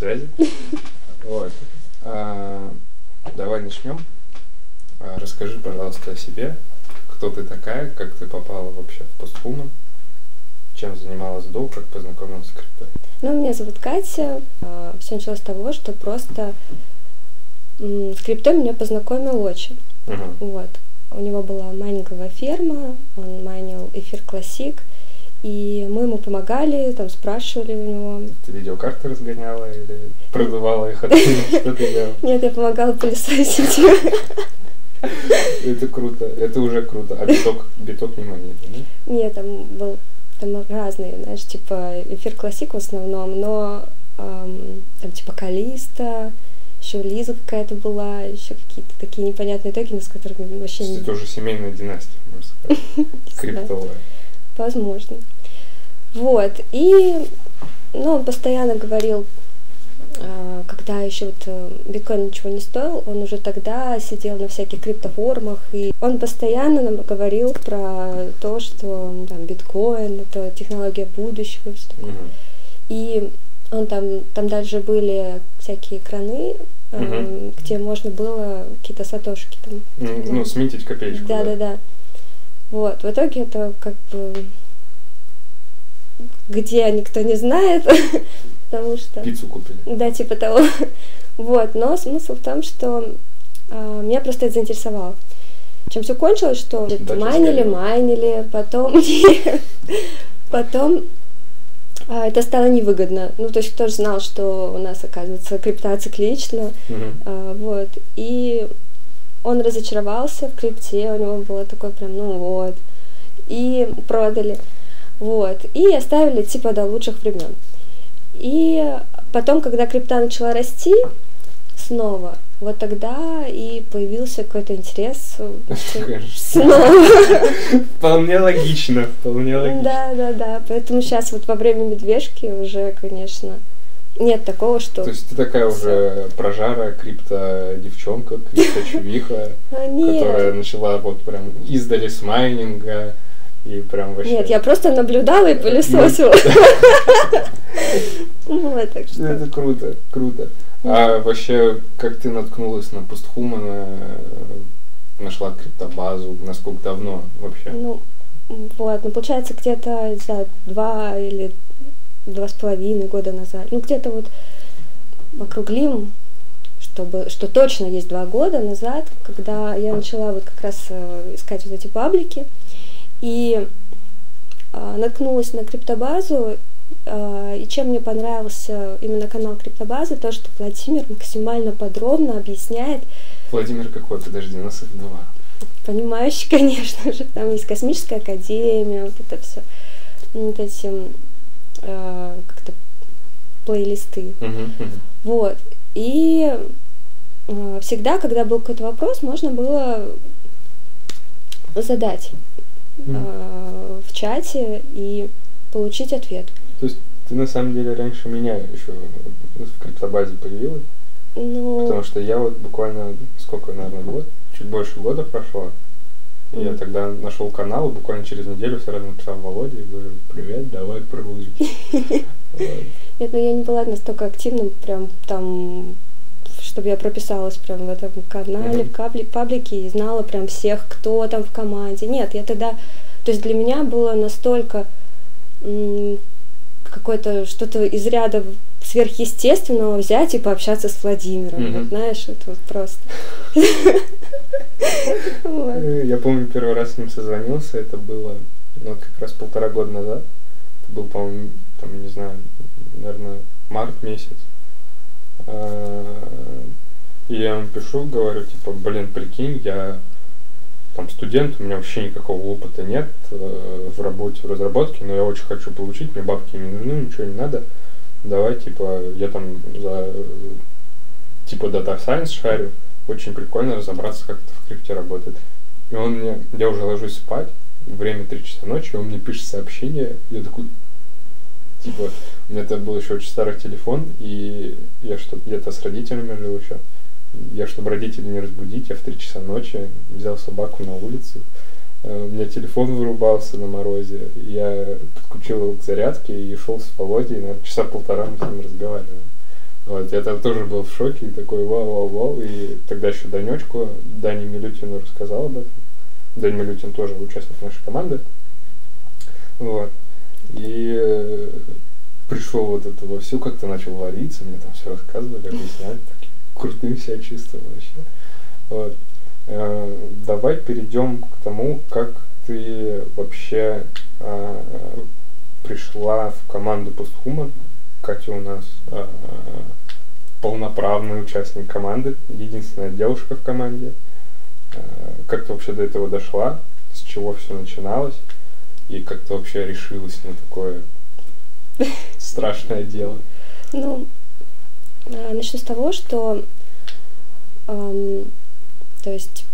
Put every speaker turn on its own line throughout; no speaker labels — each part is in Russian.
связи. Вот. А, давай начнем. А, расскажи, пожалуйста, о себе. Кто ты такая, как ты попала вообще в постхуман, чем занималась до, как познакомилась с криптой?
Ну, меня зовут Катя. А, Все началось с того, что просто м, с криптой меня познакомил отчим.
Угу.
Вот. У него была майнинговая ферма, он майнил эфир классик, и мы ему помогали, там спрашивали у него.
Ты видеокарты разгоняла или продувала их от Что ты делала?
Нет, я помогала пылесосить.
Это круто, это уже круто. А биток, биток не монеты, да?
Нет, там был там разные, знаешь, типа эфир классик в основном, но ам, там типа Калиста, еще Лиза какая-то была, еще какие-то такие непонятные токены, с которыми вообще
То есть
не
это уже семейная династия, можно сказать, криптовая.
Возможно. Вот. И ну, он постоянно говорил, а, когда еще вот э, биткоин ничего не стоил, он уже тогда сидел на всяких криптофорумах, и он постоянно нам говорил про то, что там биткоин это технология будущего. такое.
Мгм.
И он там, там даже были всякие краны, э,
Мгм.
где можно было какие-то сатошки там.
Ну, ну, сменить копеечку.
Да, да, да. Вот, в итоге это как бы где никто не знает, потому что...
Пиццу купили.
Да, типа того. Вот, но смысл в том, что а, меня просто это заинтересовало. Чем все кончилось, что
Дача
майнили, майнили, потом, потом а, это стало невыгодно. Ну, то есть кто же знал, что у нас, оказывается, крипта циклична,
Мгм.
а, вот, и он разочаровался в крипте, у него было такое прям, ну вот, и продали, вот, и оставили типа до лучших времен. И потом, когда крипта начала расти снова, вот тогда и появился какой-то интерес снова.
Вполне логично, вполне логично.
Да, да, да. Поэтому сейчас вот во время медвежки уже, конечно, нет такого, что...
То есть ты такая уже прожара, крипто-девчонка, крипто-чувиха,
А,
которая начала вот прям издали с майнинга и прям вообще...
нет, я просто наблюдала и пылесосила. Так
Ну, Это
что...
круто, круто. А вообще, как ты наткнулась на постхумана, э, нашла криптобазу, насколько давно вообще?
Ну, вот, ну, получается, где-то, не знаю, два или два с половиной года назад. Ну, где-то вот округлим, чтобы, что точно есть два года назад, когда я начала вот как раз э, искать вот эти паблики, и а, наткнулась на криптобазу, а, и чем мне понравился именно канал криптобазы, то, что Владимир максимально подробно объясняет
Владимир какой? Подожди, у нас их два.
понимающий, конечно же, там есть космическая академия, вот это все, вот эти э, как-то плейлисты,
мгм.
вот. И э, всегда, когда был какой-то вопрос, можно было задать э, в чате и получить ответ.
То есть ты на самом деле раньше меня еще в криптобазе появилась,
Ну,
потому что я вот буквально, сколько, наверное, год, чуть больше года прошло, и я тогда нашел канал, и буквально через неделю сразу написал Володе и говорю, привет, давай. Вот.
нет, ну я не была настолько активным, прям там, чтобы я прописалась прям в этом канале,
Мгм.
в паблике и знала прям всех, кто там в команде. Нет, я тогда, то есть для меня было настолько м, какое-то что-то из ряда сверхъестественного взять и пообщаться с Владимиром.
Мгм.
Вот, знаешь, это вот просто.
Я помню, первый раз с ним созвонился, это было ну, как раз полтора года назад. Это был, по-моему, там, не знаю, наверное, март месяц. И я ему пишу, говорю, типа, блин, прикинь, я там студент, у меня вообще никакого опыта нет э, в работе, в разработке, но я очень хочу получить, мне бабки не нужны, ничего не надо. Давай, типа, я там за типа Data Science шарю, очень прикольно разобраться, как это в крипте работает. И он мне, я уже ложусь спать, время 3 часа ночи, он мне пишет сообщение, я такой, типа, у меня тогда был еще очень старый телефон, и я что где-то с родителями жил еще. Я, чтобы родителей не разбудить, я в 3 часа ночи взял собаку на улицу, э, у меня телефон вырубался на морозе, я подключил его к зарядке и шел с Володей, наверное, часа полтора мы с ним разговаривали. Вот, я там тоже был в шоке и такой вау-вау-вау. И тогда еще Данечку, Дани Милютину рассказал об этом. Дани Милютин тоже участник нашей команды. Вот. И э, пришел вот это во всю, как-то начал вариться, мне там все рассказывали, объясняли, крутым себя чувствовал вообще. Вот. Э, давай перейдем к тому, как ты вообще э, пришла в команду Постхума. Катя у нас э, полноправный участник команды, единственная девушка в команде. Э, как ты вообще до этого дошла, с чего все начиналось, и как ты вообще решилась на такое страшное дело?
Ну, начну с того, что эм, то есть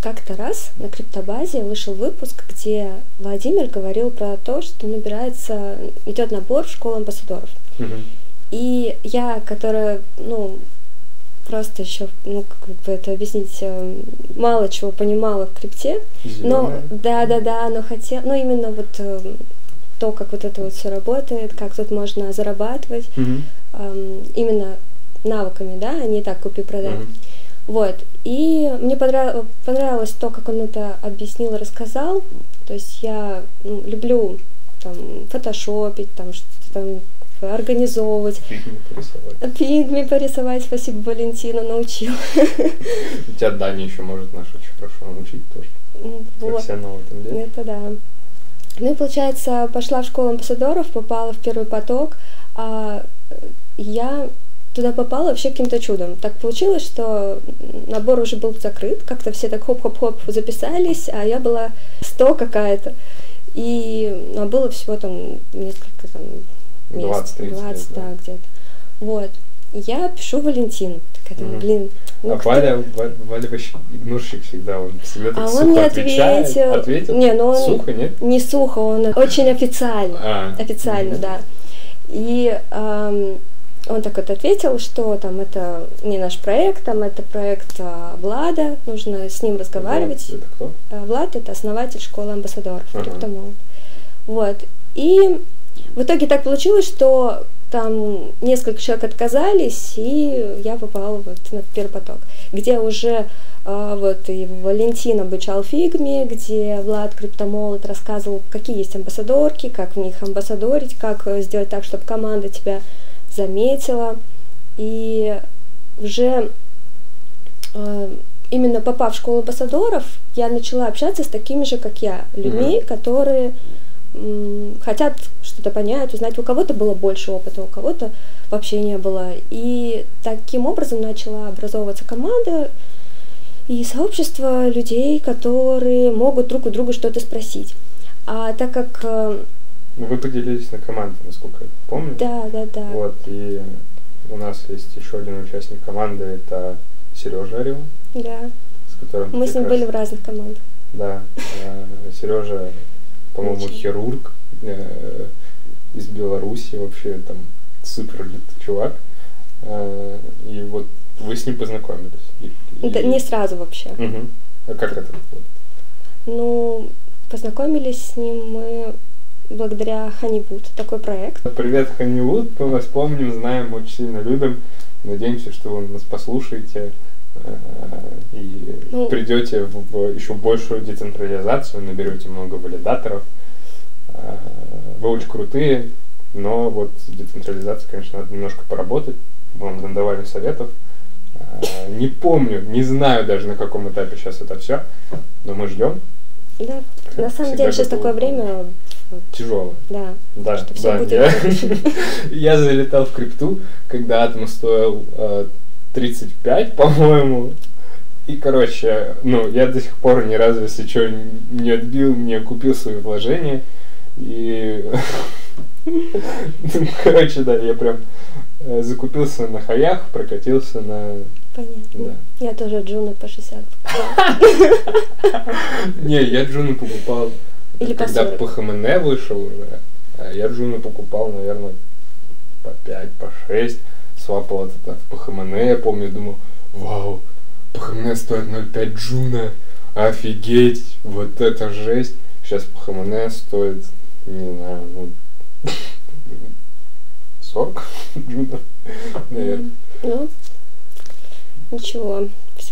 как-то раз на криптобазе вышел выпуск, где Владимир говорил про то, что набирается, идет набор в школу амбассадоров.
Мгм.
И я, которая, ну, просто еще, ну, как бы это объяснить, э, мало чего понимала в крипте, но
Зелёная?
да, да, да, но хотела, ну, именно вот э, то, как вот это вот все работает, как тут можно зарабатывать,
Мгм.
эм, именно навыками, да, а не так купи-продай.
Мгм.
Вот. И мне понрав- понравилось то, как он это объяснил и рассказал. То есть я ну, люблю там фотошопить, там что-то там организовывать.
Фигни порисовать.
Пигми порисовать, спасибо, Валентина научил.
У тебя Даня еще может нас очень хорошо научить тоже.
Вот.
Профессионал в этом деле.
Это да. Ну и получается, пошла в школу амбассадоров, попала в первый поток, а я туда попала вообще каким-то чудом. Так получилось, что набор уже был закрыт, как-то все так хоп-хоп-хоп записались, а я была 100 какая-то. И а было всего там несколько там мест,
20-30
20,
мест, да.
да, где-то. Вот. Я пишу Валентину. Такая, думаю,
Мгм.
блин, ну
а
кто-
Валя, Ва- Валя вообще игнурщик всегда, он всегда так
А
сухо
он не
отвечает.
ответил.
Ответил?
Не, ну он-
Сухо, нет?
не сухо, он очень официально.
А.
Официально,
Мгм.
да. И ам, он так вот ответил, что там это не наш проект, там это проект а, Влада, нужно с ним разговаривать.
Вот, Это кто?
А, Влад это основатель школы амбассадоров,
Ага.
Криптомол. Вот. И в итоге так получилось, что там несколько человек отказались, и я попала вот на первый поток, где уже а, вот и Валентин обучал фигме, где Влад Криптомолот рассказывал, какие есть амбассадорки, как в них амбассадорить, как э, сделать так, чтобы команда тебя заметила. И уже э, именно попав в школу амбассадоров, я начала общаться с такими же, как я, людьми,
Мгм.
которые хотят что-то понять, узнать. У кого-то было больше опыта, у кого-то вообще не было. И таким образом начала образовываться команда и сообщество людей, которые могут друг у друга что-то спросить. А так как, э,
Ну, вы поделились на команды, насколько я помню.
да, да, да,
Вот, и у нас есть еще один участник команды, это Сережа Орел,
да,
с которым
мы с ним
как
были
раз-
в разных командах.
Да, Сережа, по-моему, хирург э, из Беларуси, вообще там супер чувак. Э, И вот вы с ним познакомились.
Да, не сразу вообще.
Мгм. А как это?
Ну, познакомились с ним мы благодаря Honeywood, такой проект.
Привет, Ханивуд, мы вас помним, знаем, очень сильно любим. Надеемся, что вы нас послушаете э, и
Ну.
придете в, еще большую децентрализацию, наберете много валидаторов. Э, Вы очень крутые, но вот с децентрализацией, конечно, надо немножко поработать. Мы вам надавали советов. Э, Не помню, не знаю даже на каком этапе сейчас это все, но мы ждем.
Да, на самом
всегда
деле сейчас такое время, вот,
Тяжело.
да,
Да,
что
да. Я, я залетал в крипту, когда атом стоил э, 35, по-моему. И, короче, ну, я до сих пор ни разу, если что, не отбил, не купил свои вложения. И, ну, короче, да, я прям э, закупился на high ах, прокатился на...
понятно. Я тоже Джуна по 60.
Не, я Джуну покупал,
Или по
когда
40.
PHMN вышел уже. а Я Джуну покупал, наверное, по 5, по 6. Swap ал это там в PHMN, я помню, думал, вау, PHMN стоит 0,5 Джуна, офигеть, вот это жесть. Сейчас PHMN стоит, не знаю, ну, 40 джунов, наверное.
Ну, ничего,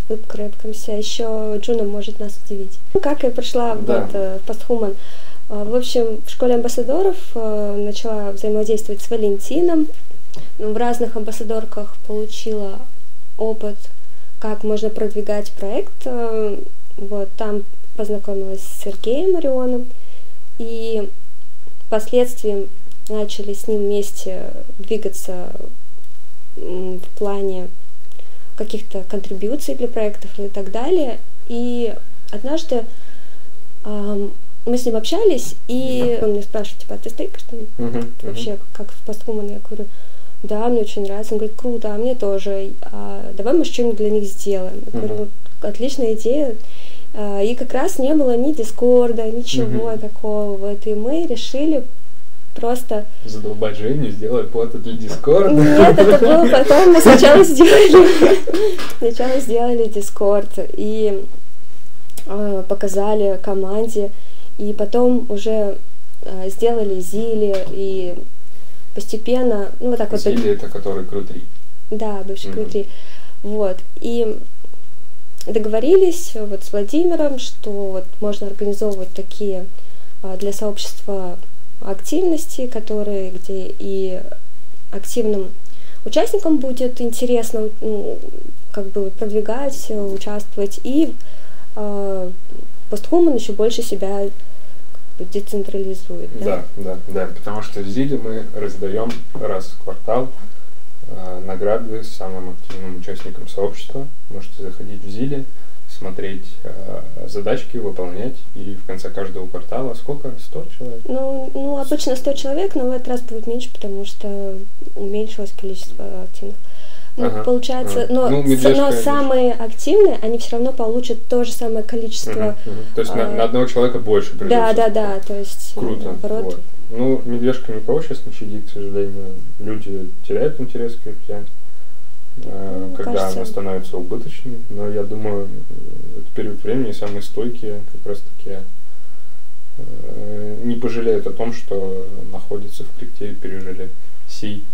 выкарабкаемся. Еще Джуна может нас удивить. Как я пришла
Да.
вот, э, в Posthuman? А, В общем, в школе амбассадоров э, начала взаимодействовать с Валентином. Ну, В разных амбассадорках получила опыт, как можно продвигать проект. Э, Вот там познакомилась с Сергеем Марионом. И впоследствии начали с ним вместе двигаться в плане каких-то контрибьюций для проектов и так далее. И однажды ам, мы с ним общались, и он меня спрашивает, типа, а ты стейкаешь там
Мгм, мгм.
вообще, как в постхуман? Я говорю, да, мне очень нравится. Он говорит, круто, а мне тоже. А давай мы что-нибудь для них сделаем. Я говорю,
Мгм.
«Ну, отличная идея. А, И как раз не было ни Дискорда, ничего
Мгм.
такого. Вот, и мы решили просто
Задолбать Женю, сделать плату для Дискорда.
нет, это было потом. Мы сначала сделали, сначала сделали Дискорд и э, показали команде, и потом уже э, сделали Зили и постепенно, ну вот так вот,
Зили это который крутри.
да, бывший крутри, вот и договорились вот с Владимиром, что вот можно организовывать такие а, для сообщества активности, которые где и активным участникам будет интересно ну, как бы продвигать, э, участвовать, и э, постхуман еще больше себя как бы децентрализует.
Да, да, да, потому что в Зиле мы раздаем раз в квартал э, награды самым активным участникам сообщества. Можете заходить в Зиле, смотреть э, задачки, выполнять, и в конце каждого квартала сколько? 100 человек?
Ну, ну, обычно 100 человек, но в этот раз будет меньше, потому что уменьшилось количество активных. Ну,
Ага,
получается,
ага.
но,
Ну, медвежка,
но самые активные, они все равно получат то же самое количество.
Мгм, мгм. То есть на,
а,
на одного человека больше
Да,
придется.
да, да, то есть
Круто.
наоборот.
вот. Ну, медвежка никого сейчас не щадит, к сожалению. Люди теряют интерес к э,
Ну,
когда
кажется-
она становится убыточной. Но я думаю, э, это период времени самые стойкие как раз таки э, не пожалеют о том, что находятся в крипте и пережили сей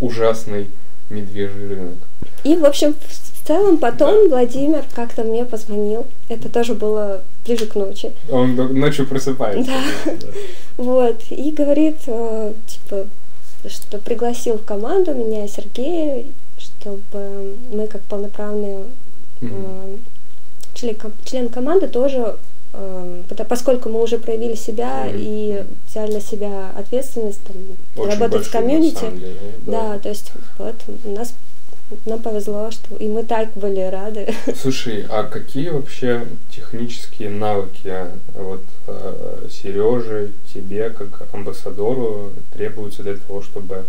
ужасный медвежий рынок.
И, в общем, в целом потом Владимир как-то мне позвонил. Это тоже было ближе к ночи.
Он ночью просыпается.
Да.
Да.
Вот, и говорит, э, типа, что пригласил в команду меня и Сергея, чтобы мы как полноправные э, член, член команды тоже, э, пото- поскольку мы уже проявили себя
Мгм.
и взяли на себя ответственность там,
Очень
работать в комьюнити,
деле,
да. то есть вот у нас нам повезло, что и мы так были рады.
Слушай, а какие вообще технические навыки вот э, Сереже, тебе как амбассадору требуются для того, чтобы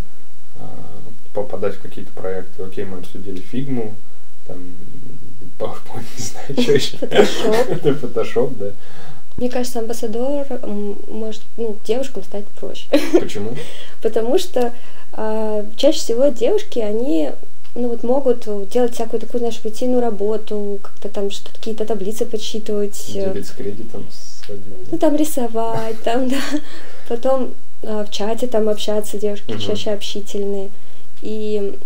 э, попадать в какие-то проекты? Окей, мы обсудили фигму, там PowerPoint, не знаю, что еще.
Photoshop.
Photoshop, да.
Мне кажется, амбассадор может ну, девушкам стать проще.
Почему?
Потому что а, чаще всего девушки, они ну вот могут делать всякую такую, знаешь, рутинную работу, как-то там что-то какие-то таблицы подсчитывать, э,
Делить с кредитом сводить.
ну там рисовать, там, да. Потом а, в чате там общаться, девушки
Мгм.
чаще общительные. И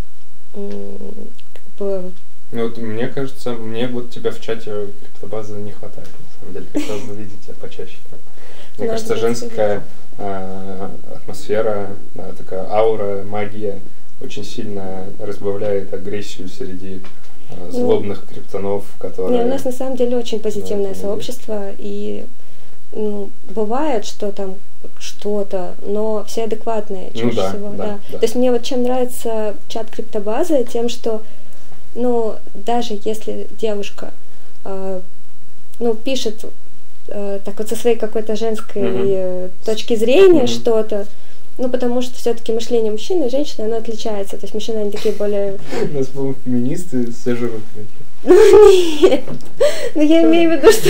бы,
Ну вот мне кажется, мне вот тебя в чате криптобазы не хватает, на самом деле. Хотелось бы видеть тебя почаще. Мне
Надо
кажется, женская э, атмосфера, да, такая аура, магия очень сильно разбавляет агрессию среди э, злобных криптонов, которые...
Ну, не, у нас на самом деле очень позитивное
это
сообщество, и ну, бывает, что там что-то, но все адекватные
Ну
чаще
да,
всего,
да,
да.
да.
То есть мне вот чем нравится чат криптобазы, тем, что, ну, даже если девушка, э, ну, пишет э, так вот со своей какой-то женской э, точки зрения
Мгм.
что-то, ну, потому что все-таки мышление мужчины и женщины, оно отличается. То есть мужчины, они такие более
У нас, по-моему, феминисты сожрут.
нет. Ну, я имею в виду, что,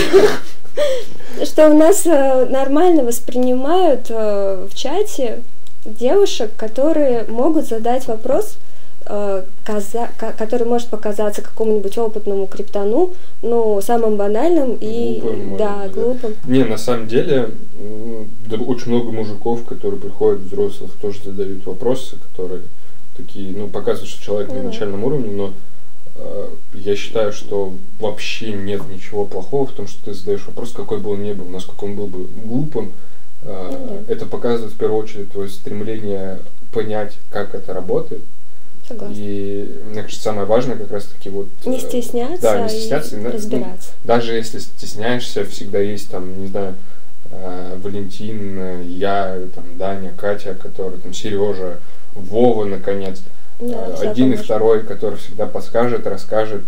что у нас э, нормально воспринимают э, в чате девушек, которые могут задать вопрос э, каза- который может показаться какому-нибудь опытному криптону, ну, самым банальным и
Глупым,
да,
быть, да.
глупым.
Не, на самом деле, да, очень много мужиков, которые приходят, взрослых, тоже задают вопросы, которые такие, ну, показывают, что человек на начальном уровне, но я считаю, что вообще нет ничего плохого в том, что ты задаешь вопрос, какой бы он ни был, насколько он был бы глупым. Э,
Ну да.
Это показывает в первую очередь твое стремление понять, как это работает.
Согласна.
И мне кажется, самое важное как раз-таки вот...
Не
э,
стесняться
да, не стесняться,
и
ну,
разбираться.
даже если стесняешься, всегда есть там, не знаю, э, Валентин, э, я, там, Даня, Катя, который там, Сережа, Вова, наконец.
Да,
Э, Один и второй, который всегда подскажет, расскажет,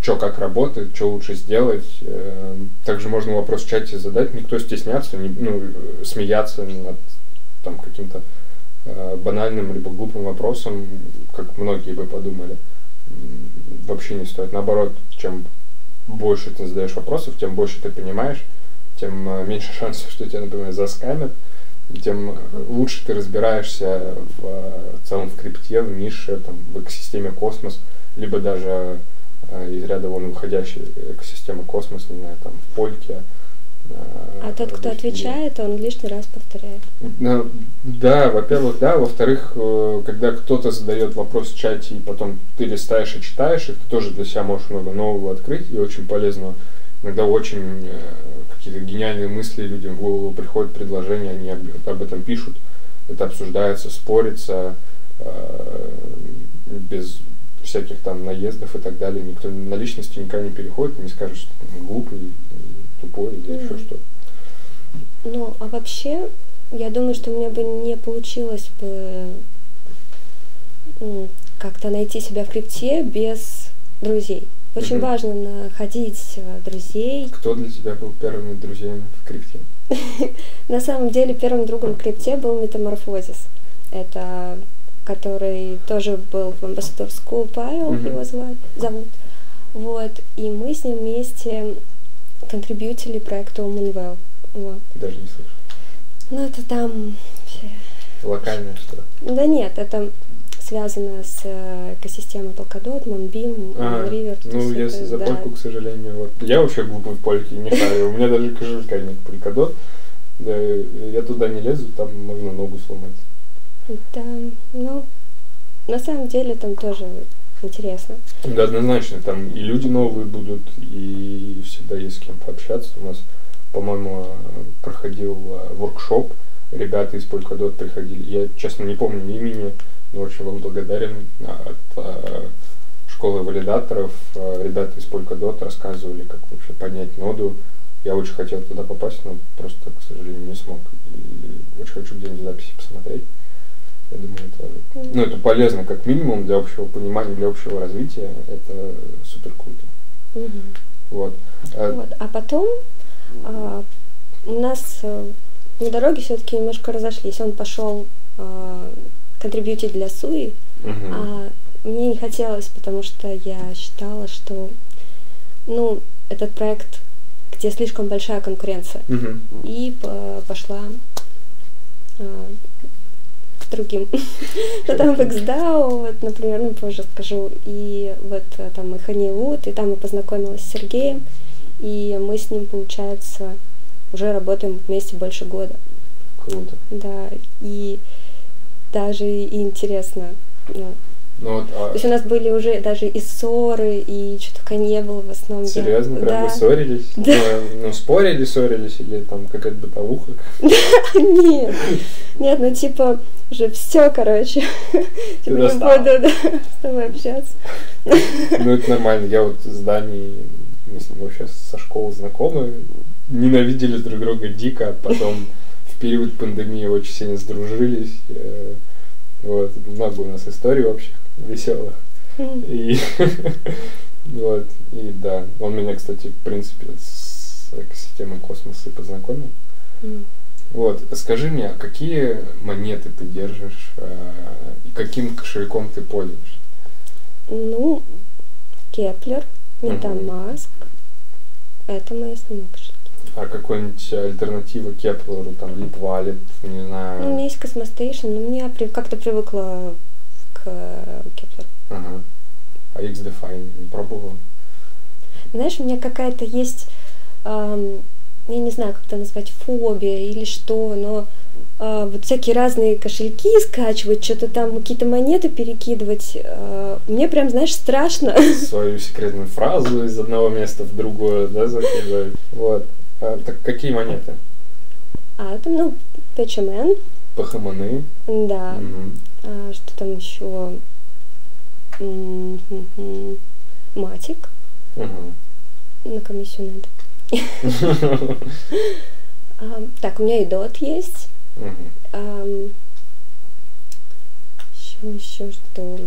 что как работает, что лучше сделать. Э, Также можно вопрос в чате задать, никто стесняться, не, ну, смеяться над там каким-то э, банальным либо глупым вопросом, как многие бы подумали, вообще не стоит. Наоборот, чем больше ты задаешь вопросов, тем больше ты понимаешь, тем э, меньше шансов, что тебя, например, заскамят, тем лучше ты разбираешься в э, целом в крипте, в нише, там, в экосистеме космос, либо даже э, из ряда вон выходящей экосистемы космос, не знаю, там, в польке. э,
А тот, кто отвечает, он лишний раз повторяет.
ну, Да, во-первых, да. Во-вторых, э, когда кто-то задает вопрос в чате, и потом ты листаешь и читаешь, и ты тоже для себя можешь много нового открыть и очень полезного. Иногда очень э, какие-то гениальные мысли людям в голову приходят, предложения, они об, об этом пишут. Это обсуждается, спорится, э, без всяких там наездов и так далее. Никто на личности никогда не переходит, не скажет, что ты глупый, тупой или еще
Мгм.
что-то.
Ну, а вообще, я думаю, что у меня бы не получилось бы как-то найти себя в крипте без друзей. Очень
Мгм.
важно находить э, друзей.
Кто для тебя был первыми друзьями в крипте?
На самом деле, первым другом в крипте был Метаморфозис. Это который тоже был в Ambassador School Pile,
Мгм.
его звать, зовут. Вот. И мы с ним вместе контрибьютили проекту Moonwell. Вот.
Даже не слышу.
Ну, это там...
Локальное что?
Да нет, это связано с э, экосистемой Polkadot, Moonbeam,
А,
то
ну, если
это,
за
да.
польку, к сожалению, вот. Я вообще глупый в польке, не шарю. У меня даже кошелька нет полькадот. Да, я туда не лезу, там можно ногу сломать.
Да, ну, на самом деле там тоже интересно.
Да, однозначно, там и люди новые будут, и всегда есть с кем пообщаться. У нас, по-моему, проходил э, воркшоп, ребята из Polkadot приходили. Я, честно, не помню имени, очень вам благодарен. А, От э, школы валидаторов э, ребята из Polkadot рассказывали, как вообще поднять ноду. Я очень хотел туда попасть, но просто, к сожалению, не смог. И очень хочу где-нибудь записи посмотреть. Я думаю, это, ну, это полезно как минимум для общего понимания, для общего развития. Это супер круто.
Мгм.
Вот. А,
Вот. А потом а, у нас э, на дороге все-таки немножко разошлись. Он пошел а, контрибьютить для Суи,
мгм.
а мне не хотелось, потому что я считала, что ну, этот проект, где слишком большая конкуренция.
Мгм.
И по- пошла а, к другим. Ну, там в XDAO, вот, например, ну, позже скажу. И вот а, там и Honeywood, и там я познакомилась с Сергеем. И мы с ним, получается, уже работаем вместе больше года.
Круто.
Да, и даже и интересно. Ну,
Ну вот, а,
то есть у нас были уже даже и ссоры, и что-то не было в основном.
серьезно, прям
да.
вы ссорились?
Да.
Ну, ну, спорили, ссорились, или там какая-то бытовуха?
Нет, нет, ну типа уже все, короче. Типа не буду с тобой общаться.
Ну, это нормально. Я вот с Даней, мы с ним вообще со школы знакомы, ненавидели друг друга дико, а потом в период пандемии очень сильно сдружились. э, Вот, много у нас историй вообще веселых. И вот, и да, он меня, кстати, в принципе, с экосистемой космоса и познакомил. Вот, скажи мне, а какие монеты ты держишь э, и каким кошельком ты пользуешься?
Ну,
Keplr.
MetaMask. Это мои основные кошельки.
А какой-нибудь альтернатива Кеплеру, там, Leap Wallet, не
Ну, у
знаю.
меня есть Cosmostation, но мне при- как-то привыкла к э, Keplr.
Ага. А XDEFI не пробовал?
Знаешь, у меня какая-то есть, эм, я не знаю, как это назвать, фобия или что, но э, вот всякие разные кошельки скачивать, что-то там, какие-то монеты перекидывать, э, мне прям, знаешь, страшно.
Свою секретную фразу из одного места в другое, да, закидывать. Вот. А, так какие монеты?
А, там, ну, ПЧМН,
ПХМНы.
да.
Мгм.
А, что там еще? Матик.
Мгм.
На комиссию надо. А, так, у меня и DOT есть. Еще, еще что?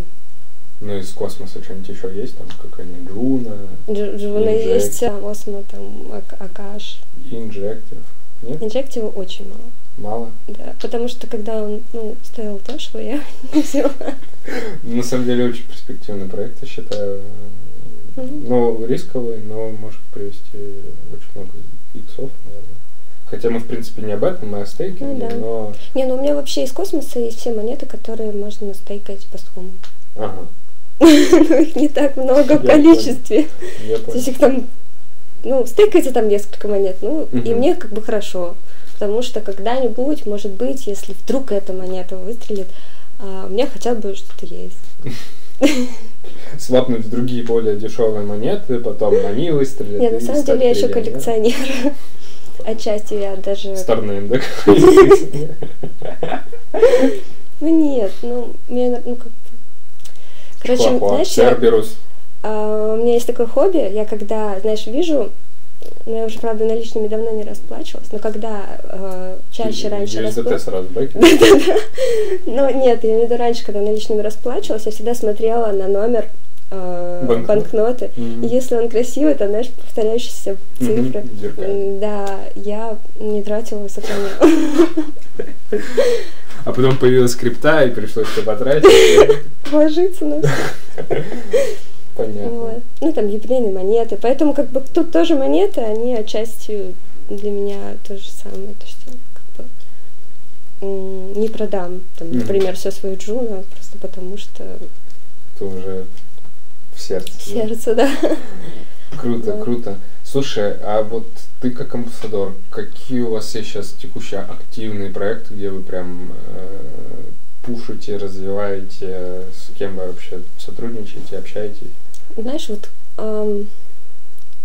Ну, из космоса что-нибудь еще есть? Там какая-нибудь Джуна,
Дж- Джуна есть, а, Osmo, там, Ак- Akash.
Injective? Нет?
Инжектива очень мало.
Мало?
Да, потому что когда он ну, стоил дешево, я не взяла.
На самом деле очень перспективный проект, я считаю.
Мгм.
Ну, рисковый, но может привести очень много иксов, наверное. Хотя мы, в принципе, не об этом, мы о стейкинге,
Ну да.
но...
Не, ну у меня вообще из космоса есть все монеты, которые можно стейкать по сумму.
Ага,
Но их не так много в количестве. То есть их там, ну, стейкается там несколько монет, ну, и мне как бы хорошо. Потому что когда-нибудь, может быть, если вдруг эта монета выстрелит, а, у меня хотя бы что-то есть.
Свапнуть в другие более дешевые монеты, потом они выстрелят.
Нет, на самом деле я еще коллекционер. Отчасти я даже...
Старнейм, да?
Ну нет, ну, мне, ну, как. Короче, знаешь, я,
Церберус.
а, у меня есть такое хобби, я когда, знаешь, вижу, ну, я уже, правда, наличными давно не расплачивалась, но когда э, чаще раньше расплачивалась...
сразу, да?
Ну, нет, я имею в виду раньше, когда наличными расплачивалась, я всегда смотрела на номер э,
Банкнот.
банкноты.
Мгм.
И если он красивый, то, знаешь, повторяющиеся цифры.
зеркально.
М, Да, я не тратила и сохраняла.
А потом появилась крипта, и пришлось все потратить.
Ложиться на всё.
Понятно.
Вот. Ну, там юбилейные монеты. Поэтому, как бы, тут тоже монеты, они отчасти для меня то же самое. То, что, как бы, не продам, там, например, все свою джуну, просто потому что
Это уже в сердце. да?
сердце, да.
Круто,
Да.
круто. Слушай, а вот ты как амбассадор, какие у вас есть сейчас текущие активные проекты, где вы прям э, пушите, развиваете, с кем вы вообще сотрудничаете, общаетесь?
Знаешь, вот ам,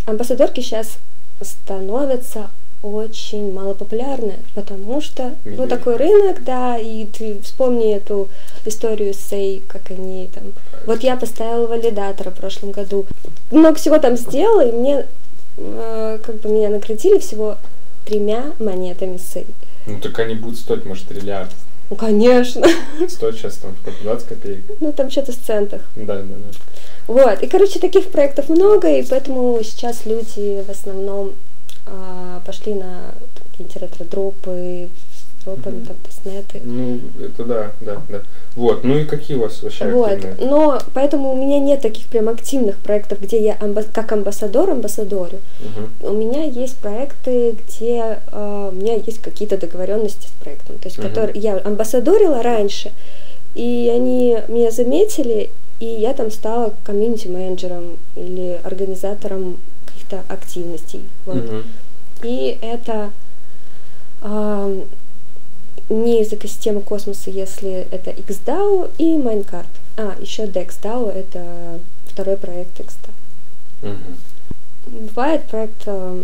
амбассадорки сейчас становятся очень малопопулярны, потому что
Медведь.
вот такой рынок, да, и ты вспомни эту историю с Сей, как они там... Вот я поставила валидатора в прошлом году, много всего там сделала, и мне, э, как бы меня наградили всего тремя монетами Сей.
Ну так они будут стоить, может, триллиард.
Ну, конечно.
Стоит сейчас там сколько, 20 копеек?
Ну, там что-то в центах.
Да, да, да.
Вот, и, короче, таких проектов много, и поэтому сейчас люди в основном а, пошли на какие-нибудь ретро-дропы, с дропами,
Мгм.
там, тестнеты.
Ну, это да, да, да. Вот, ну и какие у вас вообще
Вот,
активные?
но поэтому у меня нет таких прям активных проектов, где я амба- как амбассадор амбассадорю.
Мгм.
У меня есть проекты, где а, у меня есть какие-то договоренности с проектом. То есть,
Мгм.
которые я амбассадорила раньше, и они меня заметили, и я там стала комьюнити-менеджером или организатором каких-то активностей. Вот.
Мгм.
И это а, не из экосистемы космоса, если это XDAO и Minecart. А, еще DexDAO — это второй проект XDAO.
Мгм.
Бывает проект э,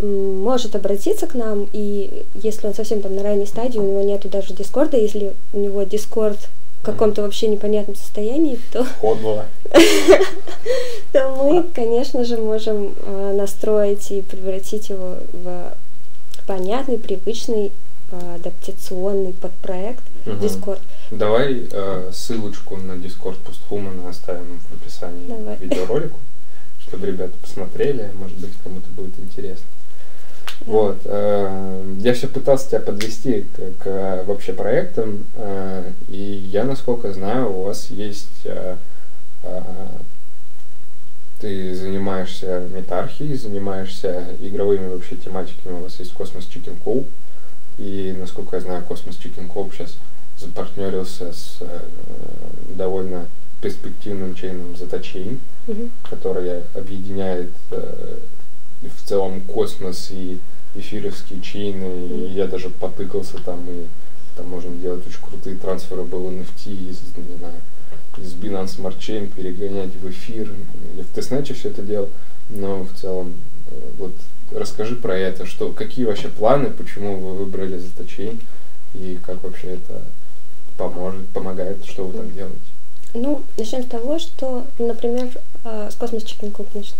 может обратиться к нам, и если он совсем там на ранней стадии, у него нету даже Дискорда, если у него Дискорд в каком-то вообще непонятном состоянии, то,
Код была.
то мы, конечно же, можем э, настроить и превратить его в понятный, привычный, э, адаптационный подпроект. Discord.
Давай э, ссылочку на Discord Постхумана оставим в описании видеоролику, чтобы ребята посмотрели, может быть, кому-то будет интересно.
Да.
Вот. э, я все пытался тебя подвести к, к, вообще проектам, э, и я, насколько знаю, у вас есть... э, ты занимаешься метархией, занимаешься игровыми вообще тематиками. У вас есть Космос Chicken Club. И, насколько я знаю, Cosmos Chicken Club сейчас запартнерился с довольно перспективным chain ом Zeta
Мгм.
который объединяет э, в целом космос и эфировские chain ы, и я даже потыкался там, и там можно делать очень крутые трансферы было NFT из, не знаю, из Binance Smart Chain перегонять в эфир, или в testnet е все это делал, но в целом э, вот расскажи про это, что, какие вообще планы, почему вы выбрали Chain, и как вообще это поможет, помогает, что вы там делаете.
Ну, начнем с того, что, например, э, с Космос Chicken Coop начну.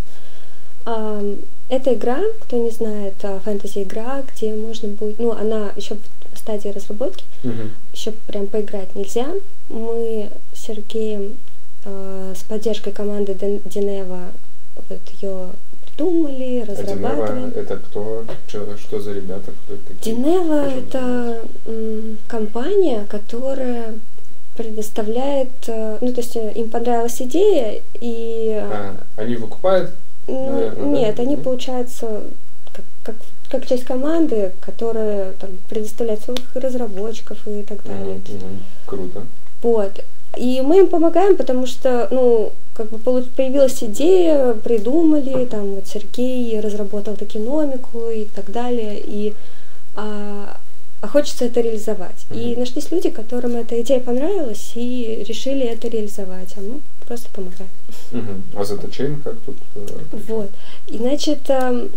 Это игра, кто не знает, а, фэнтези-игра, где можно будет, ну, она еще в стадии разработки,
Мгм.
еще прям поиграть нельзя. Мы с Сергеем э, с поддержкой команды Ден- Динева вот ее придумали,
А
разрабатываем.
Динева это кто, Чё- что за ребята, кто это такие? Почему
это м, компания, которая предоставляет, э, ну то есть э, им понравилась идея и э,
А, они выкупают?
Ну, нет, они
Нет?
получаются как, как, как часть команды, которая там предоставляет своих разработчиков и так далее.
Круто.
Вот. И мы им помогаем, потому что, ну, как бы появилась идея, придумали, там вот Сергей разработал токеномику и так далее, и а, а хочется это реализовать. И
Мгм.
нашлись люди, которым эта идея понравилась, и решили это реализовать, а мы просто помогаем.
Мгм. А Zeta Chain как тут? э,
Вот. И значит, эм,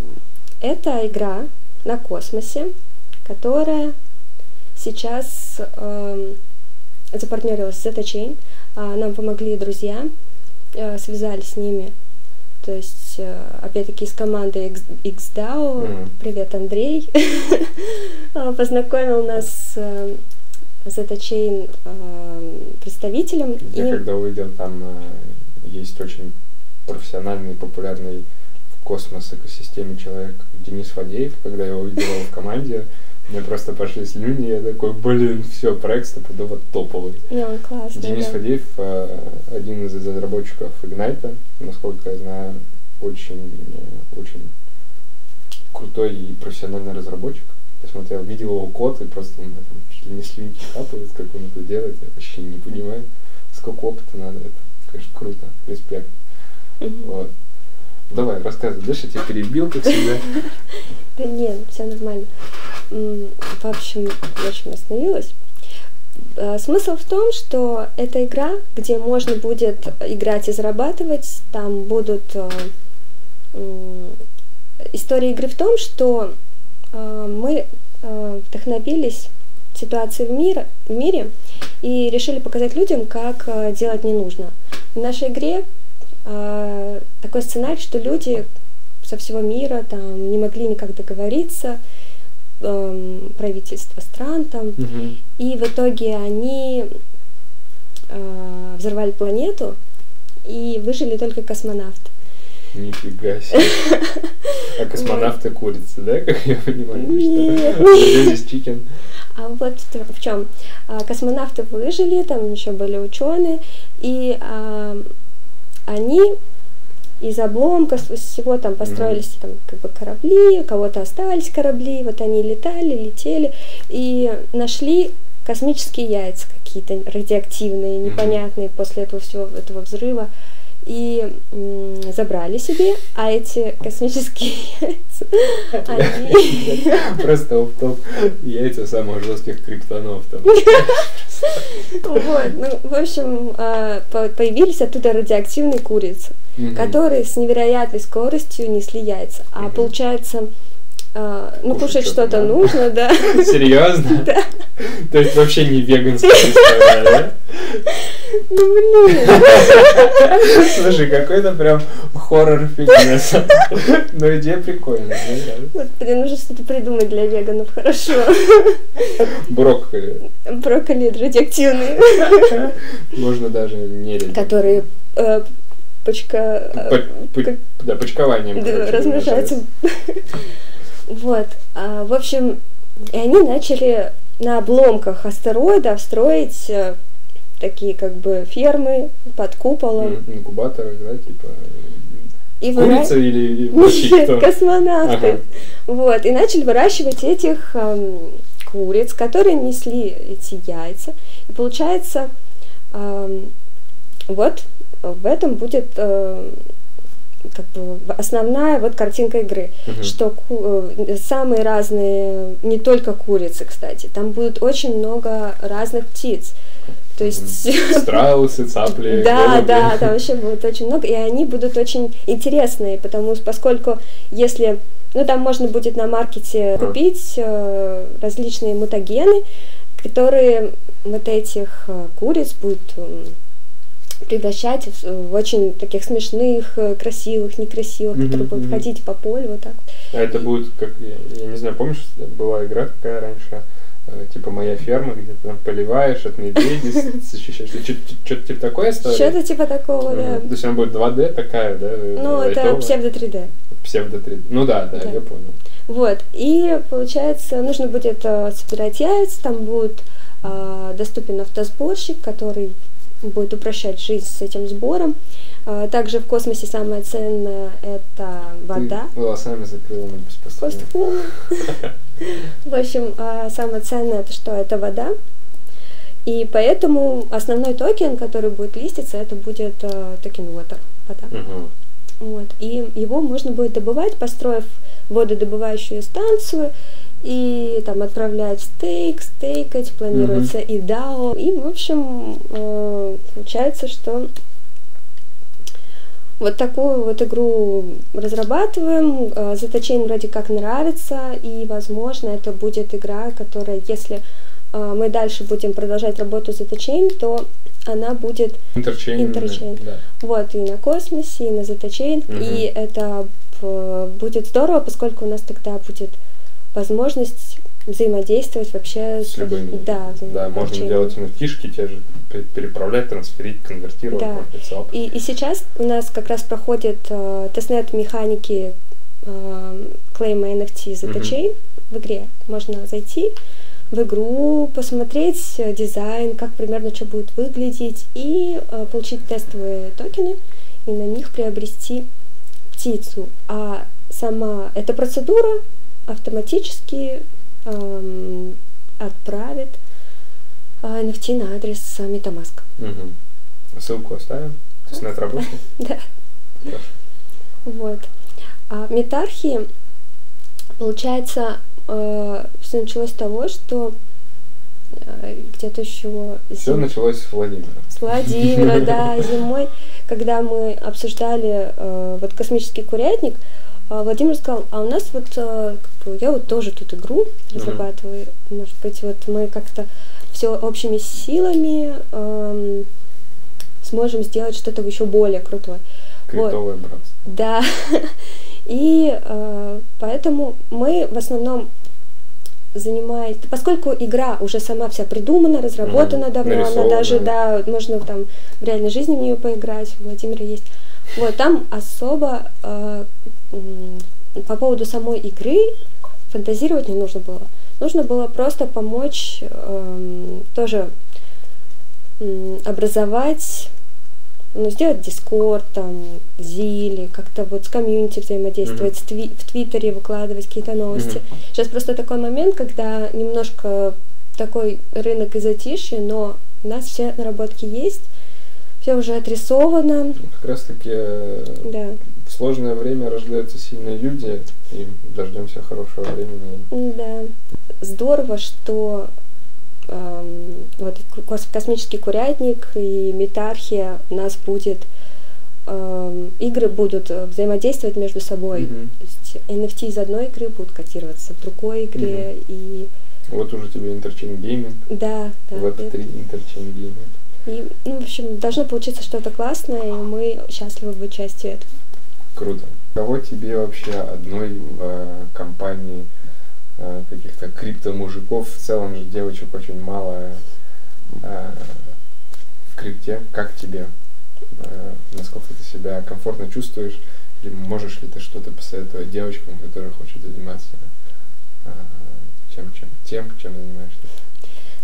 это игра на космосе, которая сейчас эм, запартнерилась с Chain. А, Нам помогли друзья, э, связались с ними. То есть, э, опять-таки, из команды XDAO.
Мгм.
Привет, Андрей. Познакомил нас с Chain э, представителем.
Я
И-
когда увидел, там э, есть очень профессиональный, популярный в космос экосистеме человек Денис Фадеев, когда я увидел его в команде, мне просто пошли слюни, я такой, блин, все, проект стопудово топовый.
Не, он классный.
Денис
да.
Фадеев э, один из разработчиков Ignite, насколько я знаю, очень, э, очень крутой и профессиональный разработчик. Я смотрел, видел его код, и просто у меня там чуть ли не слюнки капают, как он это делает, я вообще не понимаю, сколько опыта надо, это, конечно, круто, респект. Вот. Давай, рассказывай, дальше я тебя перебил, как всегда.
Да нет, все нормально. В общем, на чем я остановилась? Э, Смысл в том, что это игра, где можно будет играть и зарабатывать. Там будут... э, История игры в том, что мы э, вдохновились ситуацией в, мире, в мире и решили показать людям, как э, делать не нужно. В нашей игре э, такой сценарий, что люди со всего мира там не могли никак договориться, эм, правительства стран там,
Мгм.
и в итоге они э, взорвали планету, и выжили только космонавты.
Нифига себе. А космонавты курицы, да, как я понимаю?
Нет.
Здесь чикен.
А вот в чем? Космонавты выжили, там еще были ученые, и а, они из обломков из всего там построились там как бы корабли, у кого-то остались корабли, вот они летали, летели и нашли космические яйца какие-то радиоактивные, непонятные после этого всего этого взрыва и м, забрали себе, а эти космические яйца, они
Просто оф-топ. Яйца самых жестких криптонов там.
Вот, ну, в общем, а, по- появились оттуда радиоактивные курицы, которые с невероятной скоростью несли яйца. А получается, а, ну,
Кушать
кушать
что-то надо.
нужно, да.
Серьезно?
Да.
То есть вообще не веганская история, да?
Ну, блин.
Слушай, какой-то прям хоррор фитнес. Но идея прикольная. ну
Вот, блин, нужно что-то придумать для веганов, хорошо.
да. Брокколи.
Брокколи радиоактивные,
Можно даже не
которые э, почка... э,
По- по-
как-
Да, почкованием.
Да, размножаются. Вот. а, В общем, и они начали на обломках астероидов строить э, такие как бы фермы под куполом.
М, Инкубаторы, да, типа.
И
Курица
выра-
или вообще кто?
космонавты.
Ага.
Вот. И начали выращивать этих эм, куриц, которые несли эти яйца. И получается, э, вот в этом будет э, как бы основная вот картинка игры,
Мгм.
что ку- э, самые разные, не только курицы, кстати, там будет очень много разных птиц. То есть
Страусы, цапли,
да,
голуби.
да, там вообще будет очень много, и они будут очень интересные, потому что поскольку если, ну там можно будет на маркете купить э, различные мутагены, которые вот этих э, куриц будут превращать в, в очень таких смешных, э, красивых, некрасивых,
Мгм,
которые будут
мгм.
ходить по полю вот так.
А это будет как, я, я не знаю, помнишь, была игра такая раньше, э, типа «Моя ферма», где ты там поливаешь от медведей, защищаешь. Что-то типа такое история?
Что-то типа такого, да.
То есть она будет 2D такая, да?
Ну, это псевдо 3D.
Псевдо 3D. Ну да, да, я понял.
Вот, и получается, нужно будет э, собирать яйца, там будет э, доступен автосборщик, который будет упрощать жизнь с этим сбором. Э, также в космосе самое ценное это вода.
Ты волосами закрыла
Просто
постоянно.
В общем, э, самое ценное это что? Это вода. И поэтому основной токен, который будет list иться, это будет э, токен water, вода. Вот. И его можно будет добывать, построив вододобывающую станцию, и там отправлять stake, stake ать, планируется и DAO. И, в общем, э, получается, что вот такую вот игру разрабатываем. Э, Заточение вроде как нравится, и, возможно, это будет игра, которая, если э, мы дальше будем продолжать работу с заточением, то она будет
Интерчейн.
Интерчейн.
Да.
вот и на космосе, и на заточении.
Мгм.
И это будет здорово, поскольку у нас тогда будет возможность взаимодействовать вообще
С любыми.
Да,
Да, можно делать NFT-шки те же, пе- переправлять, трансферить, конвертировать,
Да. И, и сейчас у нас как раз проходит э, testnet механики э, claim а NFT
Мгм.
Chain в игре. Можно зайти в игру, посмотреть э, дизайн, как примерно что будет выглядеть, и э, получить тестовые токены, и на них приобрести птицу. А сама эта процедура автоматически эм, отправит э, NFT на адрес э, MetaMask.
Мгм. Ссылку оставим. Testnet рабочий?
Да.
Хорошо.
Вот. А в Метархии, получается, все началось с того, что э, где-то еще
Все началось с Владимира.
с Владимира, да, зимой, когда мы обсуждали э, вот космический курятник, а Владимир сказал, а у нас вот, э, как бы, я вот тоже тут игру разрабатываю, может быть, вот мы как-то все общими силами эм, сможем сделать что-то еще более крутое. Вот.
Криптовое братство.
Да. И э, поэтому мы в основном занимаемся, поскольку игра уже сама вся придумана, разработана
Мгм.
давно, она даже, да, можно там в реальной жизни в нее поиграть, у Владимира есть. Вот, там особо э, по поводу самой игры фантазировать не нужно было. Нужно было просто помочь эм, тоже м, образовать ну, сделать Дискорд, там, Зили, как-то вот с комьюнити взаимодействовать, с тви- в Твиттере выкладывать какие-то новости.
Мгм.
Сейчас просто такой момент, когда немножко такой рынок и затишье, но у нас все наработки есть, все уже отрисовано,
Ну, Как раз таки э,
да.
в сложное время рождаются сильные люди, и дождемся хорошего времени.
Да. Здорово, что эм, вот кос- космический курятник и метархия у нас будет эм, игры будут э, взаимодействовать между собой.
Мгм.
То есть NFT из одной игры будут котироваться в другой игре. И
Вот уже тебе Interchain Gaming,
да, да.
Web3 Interchain Gaming.
И, ну, в общем, должно получиться что-то классное, и мы счастливы быть частью этого.
Круто. Кого тебе вообще одной в э, компании э, каких-то крипто-мужиков, в целом же девочек очень мало э, в крипте, как тебе? Насколько ты себя комфортно чувствуешь? Или можешь ли ты что-то посоветовать девочкам, которые хотят заниматься чем, чем, тем, чем занимаешься?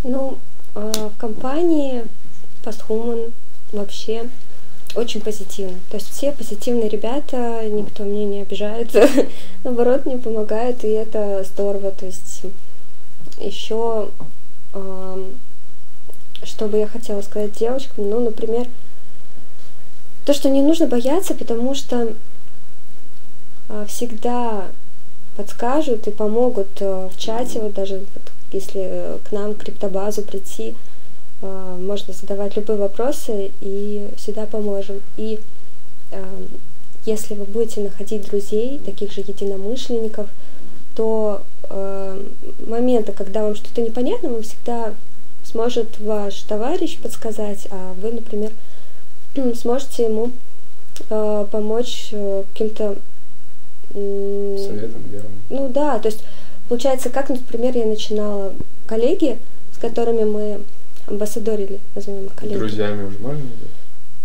Ну, в компании Posthuman вообще очень позитивно. То есть все позитивные ребята, никто мне не обижает, наоборот, мне помогает, и это здорово. То есть еще, что бы я хотела сказать девочкам, ну, например, то, что не нужно бояться, потому что а, всегда подскажут и помогут э, в чате, вот даже если к нам, к криптобазу прийти, можно задавать любые вопросы и всегда поможем. И а, если вы будете находить друзей, таких же единомышленников, то э, моменты, когда вам что-то непонятно, вам всегда сможет ваш товарищ подсказать, а вы, например, сможете ему э, помочь э, каким-то
э, советом, делом.
Ну да, то есть получается, как, например, я начинала коллеги, с которыми мы амбассадорили, назовем их коллеги.
Друзьями уже можно?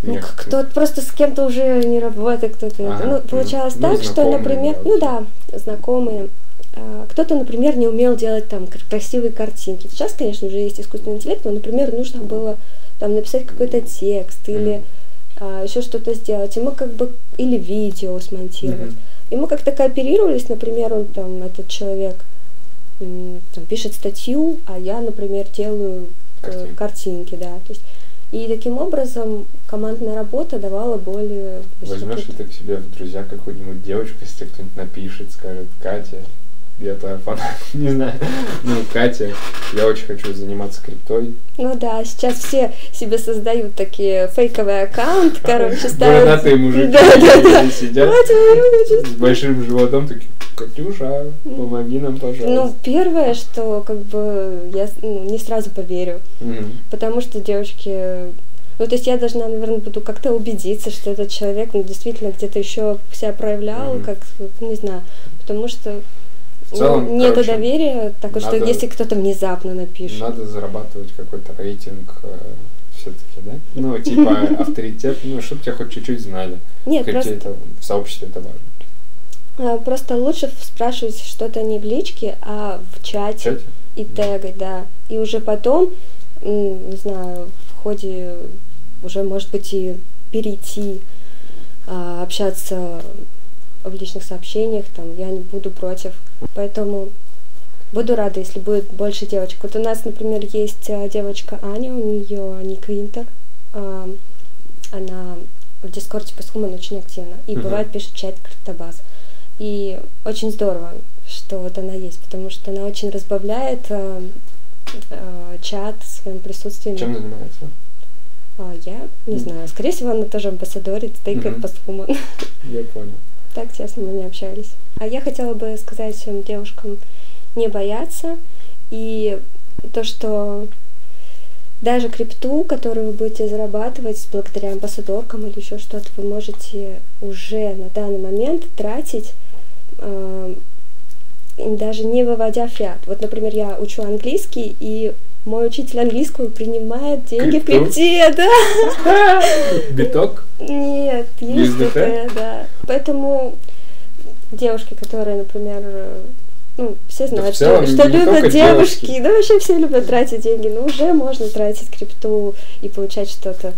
Ну, кто-то просто с кем-то уже не работает, кто-то. Ага, ну, получалось ну, так, что, например, ну да, знакомые. А, кто-то, например, не умел делать там красивые картинки. Сейчас, конечно, уже есть искусственный интеллект, но, например, нужно было там написать какой-то текст или а, еще что-то сделать. И мы как бы или видео смонтировать. Mm-hmm. И мы как-то кооперировались, например, он там этот человек там, пишет статью, а я, например, делаю картинки, картинки да. То есть и таким образом командная работа давала более...
Возьмешь ли ты к себе в друзья какую-нибудь девочку, если кто-нибудь напишет, скажет, Катя, я твоя фанат, не знаю, ну, Катя, я очень хочу заниматься криптой.
Ну да, сейчас все себе создают такие фейковые аккаунты, короче, ставят...
Бородатые мужики да, да, да. сидят с большим животом, такие, Катюша, помоги нам, пожалуйста.
Ну, первое, что как бы я ну, не сразу поверю, потому что девочки ну, то есть я должна, наверное, буду как-то убедиться, что этот человек ну, действительно где-то еще себя проявлял, как, не знаю, потому что в целом, ну, нет короче, доверия, так что если кто-то внезапно напишет.
Надо зарабатывать какой-то рейтинг э, все-таки, да? Ну, типа авторитет, ну, чтобы тебя хоть чуть-чуть знали.
Нет, просто...
это, в сообществе это важно.
А, просто лучше спрашивать что-то не в личке, а в чате, чате? и тегать, да. И уже потом, не знаю, в ходе уже, может быть, и перейти, а, общаться в личных сообщениях, там, я не буду против. Поэтому буду рада, если будет больше девочек. Вот у нас, например, есть э, девочка Аня, у нее ник Винтер. Она в Дискорде по Схуман очень активна. И бывает пишет чат криптобаз. И очень здорово, что вот она есть, потому что она очень разбавляет э, э, чат своим присутствием.
Чем занимается?
А, я не mm. знаю. Скорее всего, она тоже амбассадорит, стейкает mm-hmm. по Схуман.
Я понял.
Так тесно мы не общались. А я хотела бы сказать всем девушкам не бояться. И то, что даже крипту, которую вы будете зарабатывать благодаря амбассадоркам или еще что-то, вы можете уже на данный момент тратить э, даже не выводя фиат. Вот, например, я учу английский, и мой учитель английского принимает деньги Крипту? в крипте, да.
Биток?
Нет, есть такое, да. Поэтому девушки, которые, например, ну, все знают, да что, что любят девушки, девушки, да вообще все любят тратить деньги, но уже можно тратить крипту и получать что-то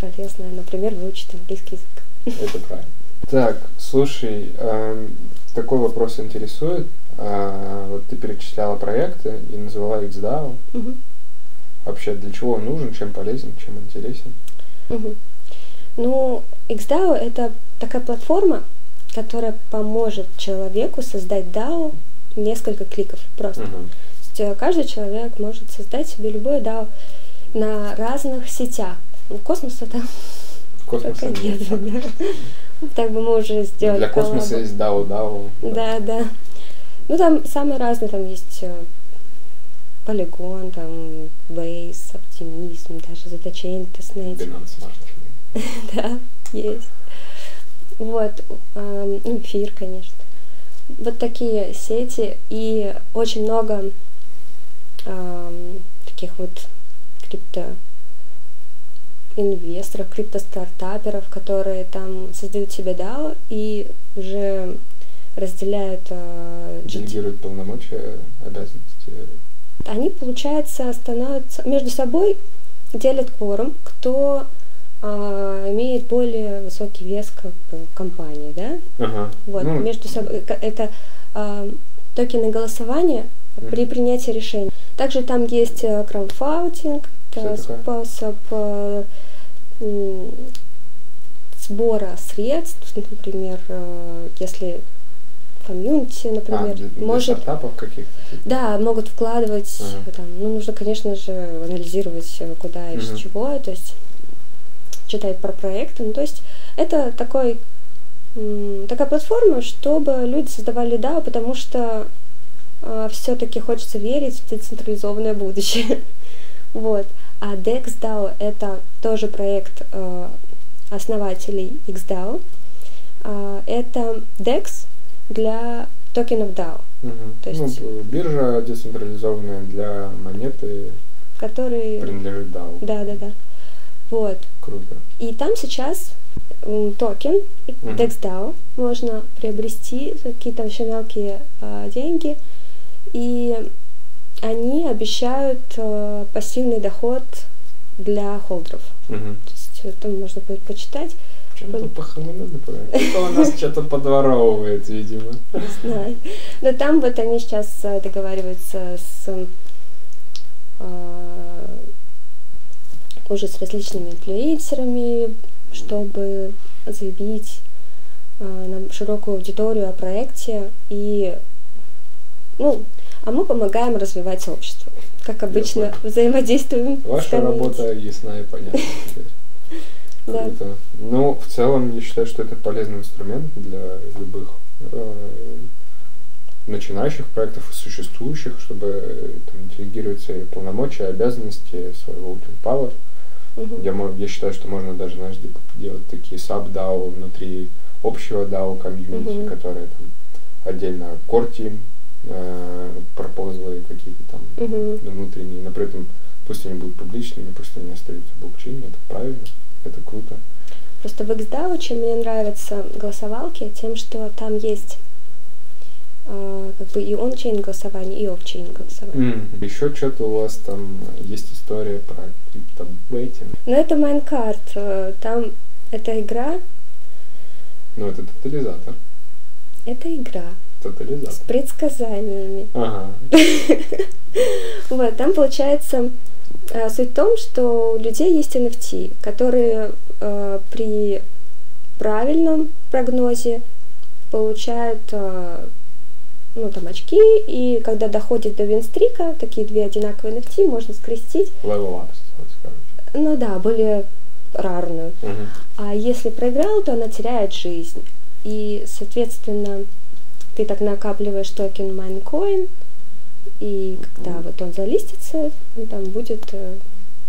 полезное, например, выучить английский
язык. Это правильно. Так, слушай, э, такой вопрос интересует. Э, вот ты перечисляла проекты и называла XDAO. Угу. Вообще, для чего он нужен, чем полезен, чем интересен?
Угу. Ну, XDAO это такая платформа, которая поможет человеку создать DAO несколько кликов просто. Uh-huh. То есть э, каждый человек может создать себе любой DAO на разных сетях. Ну, космоса там
Космоса нет.
нет да. Так бы мы уже сделали.
Для космоса коллабу. есть DAO, DAO.
Да, да. Ну там самые разные, там есть полигон, там Base, Optimism, даже ZetaChain testnet. Да, есть. Вот, э, ну, эфир, конечно. Вот такие сети и очень много э, таких вот крипто инвесторов, криптостартаперов, которые там создают себе DAO и уже разделяют... Э,
Делегируют полномочия, обязанности.
Они, получается, становятся между собой делят кворум, кто а, имеет более высокий вес как бы компании, да?
Ага.
Вот, ну, между собой. Это а, токены голосования
Мгм.
при принятии решений. Также там есть э, краудфандинг,
Что
это способ э, м, сбора средств, например, э, если комьюнити,
А,
например,
для, для
может
стартапов каких-то? типа?
да, могут вкладывать,
Ага.
там, ну, нужно, конечно же, анализировать, э, куда и
Мгм.
с чего, то есть читать про проекты. Ну, то есть это такой, такая платформа, чтобы люди создавали DAO, потому что все-таки хочется верить в децентрализованное будущее. вот. А DexDAO — это тоже проект э, основателей XDAO. А, это DEX для токенов DAO.
Мгм.
То есть-
Ну, биржа децентрализованная для монеты
который...
принадлежит DAO.
Да, да, да. Вот.
Круто.
И там сейчас м, токен
Мгм.
DexDAO можно приобрести какие-то вообще мелкие а, деньги. И они обещают а, пассивный доход для холдеров.
Мгм.
То есть э, там можно будет почитать,
Чем-то похолонули, Кто у нас что-то подворовывает, видимо.
не знаю. Но там вот они сейчас а, договариваются с а, уже с различными инфлюенсерами, чтобы заявить а, на широкую аудиторию о проекте и ну, а мы помогаем развивать сообщество. Как обычно, взаимодействуем
Ваша работа ясна и понятна. теперь.
Да.
Круто. Ну, в целом, я считаю, что это полезный инструмент для любых э, начинающих проектов и существующих, чтобы э, там, делегировать свои полномочия, обязанности, свой voting power.
Мгм.
Я, я считаю, что можно даже, знаешь, делать такие sub-DAO внутри общего DAO комьюнити,
Мгм.
которые там отдельно core team, э, пропозлы какие-то там
Мгм.
внутренние, но при этом пусть они будут публичными, пусть они остаются в блокчейне, это правильно, это круто.
Просто в XDAO, чем мне нравятся голосовалки, тем, что там есть а, как бы и он-чейн голосование, и оф-чейн голосование.
Еще что-то у вас там есть история про криптобейтинг.
Но это Майнкарт, э, там эта игра,
Ну, это тотализатор.
это игра с
Тотализатор.
предсказаниями.
Ага.
Вот, там получается э, суть в том, что у людей есть NFT, которые э, при правильном прогнозе получают э, ну, там очки, и когда доходит до винстрика, такие две одинаковые NFT можно скрестить,
Level up,
ну да, более рарную.
Мгм.
А если проиграл, то она теряет жизнь. И, соответственно, ты так накапливаешь токен Minecoin, и когда
Мгм.
вот он залистится, ну, там будет э,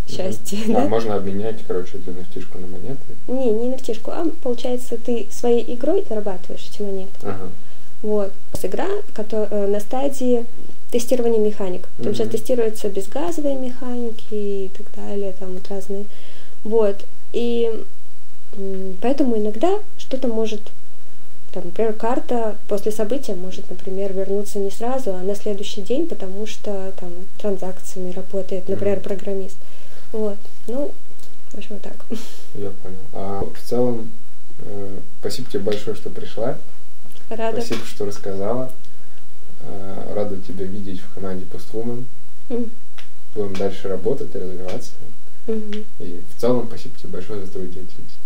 счастье.
А
да?
можно обменять, короче, эту нефтишку на монеты.
Не, не нефтишку, а получается, ты своей игрой зарабатываешь эти монеты.
Ага.
Вот. Игра которая, на стадии тестирования механик. Потому что
Мгм.
тестируются безгазовые механики и так далее, там вот разные. Вот. И поэтому иногда что-то может, там, например, карта после события может, например, вернуться не сразу, а на следующий день, потому что там транзакциями работает, например,
Мгм.
программист. Вот. Ну, в общем, вот так.
Я понял. А в целом, э, спасибо тебе большое, что пришла.
Рада.
Спасибо, что рассказала. Э, Рада тебя видеть в команде Postwoman.
М,
Будем дальше работать и развиваться.
мгм.
И в целом спасибо тебе большое за твою деятельность.